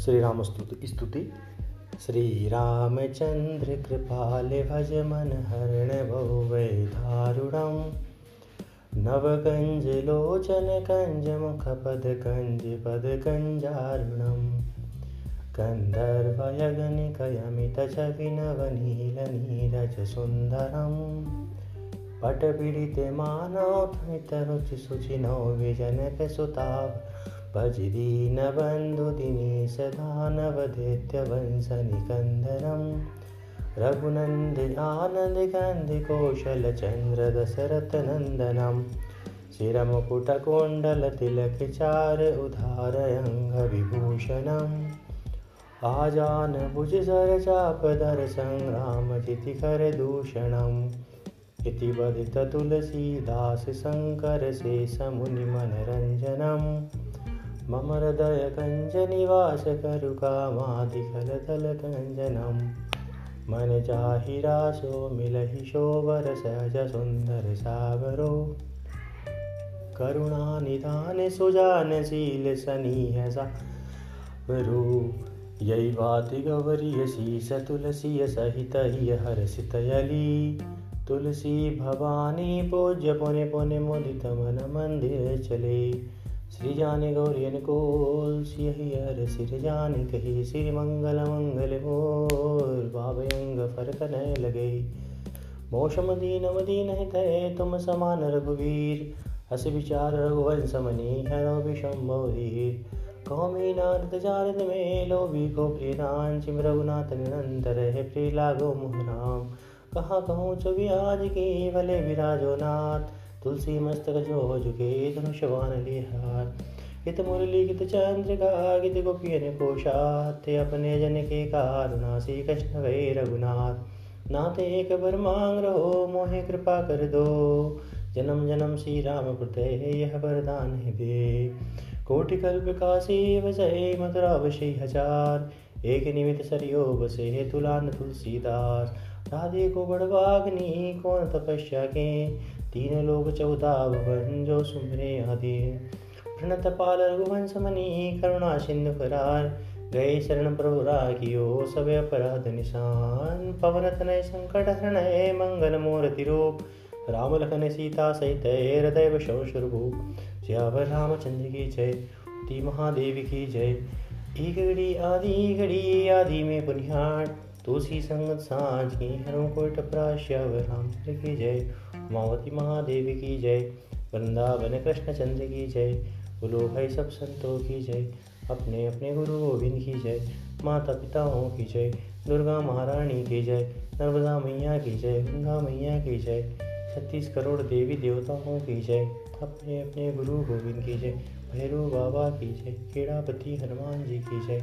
श्री राम स्तुति। श्री रामचंद्र कृपाल भज मन हरण भवे धारुणम नवगंज लोचन कंज मुख पद कंज पद कंजारुणम कन्दर्वयगनिकयमित छवि नवनील नीरज सुन्दरम् पटपीडिते मानव रुचि भज दीनबन्धुदिनेशदानवदेत्यवंशनिकन्दनं रघुनन्दि आनन्दकन्धिकोशलचन्द्रदशरथनन्दनं चिरमपुटकोण्डलतिलकचार उदारयङ्गविभूषणम् आजानभुजसरचापदरसङ्ग्रामजितिकरदूषणम् इति वदिततुलसीदासशङ्करशेषमुनिमनरञ्जनम् तुलसीदासशङ्करसे मम हृदयकञ्जनिवास करुकामादिकलतलकञ्जनं मन चाहिरासो मिलहि शोभर सहज सुन्दर सागरो करुणानिधान सुजानशील सनीह सागरो यही बात गौरी शीस तुलसी सहित ही हर्षित यली। तुलसी भवानी पूज्य पुने पुने मुदित मन मंदिर चले। श्री जाने गौरियन कोल सियर सिर जान कही श्री मंगल मंगल मोर बाबयंग फरक न लगे। मोशम दीन मदीन तय, तुम समान रघुवीर। हस विचार रघुवंश मनी हरो। विषम्भवीर कौमी नारद जारद में लोभी को प्रियनान चिम रघुनाथ निरंतर है प्रिय लागो मुहराम कहाँ कहूँ छवि आज की, भले विराजो नाथ। तुलसी मस्तक जो झुके धनुष धनुषवान लिहार हित मुरली गीत चंद्रिका गीत गोपियन कोशात अपने जन के कारुणासी कृष्ण वे रघुनाथ। नाथ एक बर मांग रहो, मोहे कृपा कर दो। जन्म जन्म श्री राम प्रतय यह वरदान है बे कोटि कल्प काशी वसय मथुरा वशी हज़ार। एक निमित सरयो बसे तुलान तुलसीदास। राधे को बड़वाग्नि, कौन तपस्या के? तीन लोग चौदह भवन जो सुमरे आदि प्रणत पाल रघुवंश मनी, करुणा सिंधु करार गए शरण प्रभु राखियो सब अपराध निशान। पवन तनय संकट हरण मंगल मूर्ति रूप राम लखन सीता सहित हृदय स्वरूप श्यावर रामचंद्र की जय ती महादेव की जय। घड़ी आदि घड़ी आदि में बुनियाद तुलसी संगत साँझ की हरों को टपरा श्यावर रामचंद्र की जय। मावती महादेवी की जय वृंदावन कृष्ण चंद्र की जय बोलो भाई सब संतों की जय अपने अपने गुरु गोविंद की जय माता पिताओं की जय दुर्गा महारानी की जय नर्मदा मैया की जय गंगा मैया की जय छत्तीस करोड़ देवी देवताओं की जय अपने अपने गुरु गोविंद की जय भैरव बाबा की जय केड़ापति हनुमान जी की जय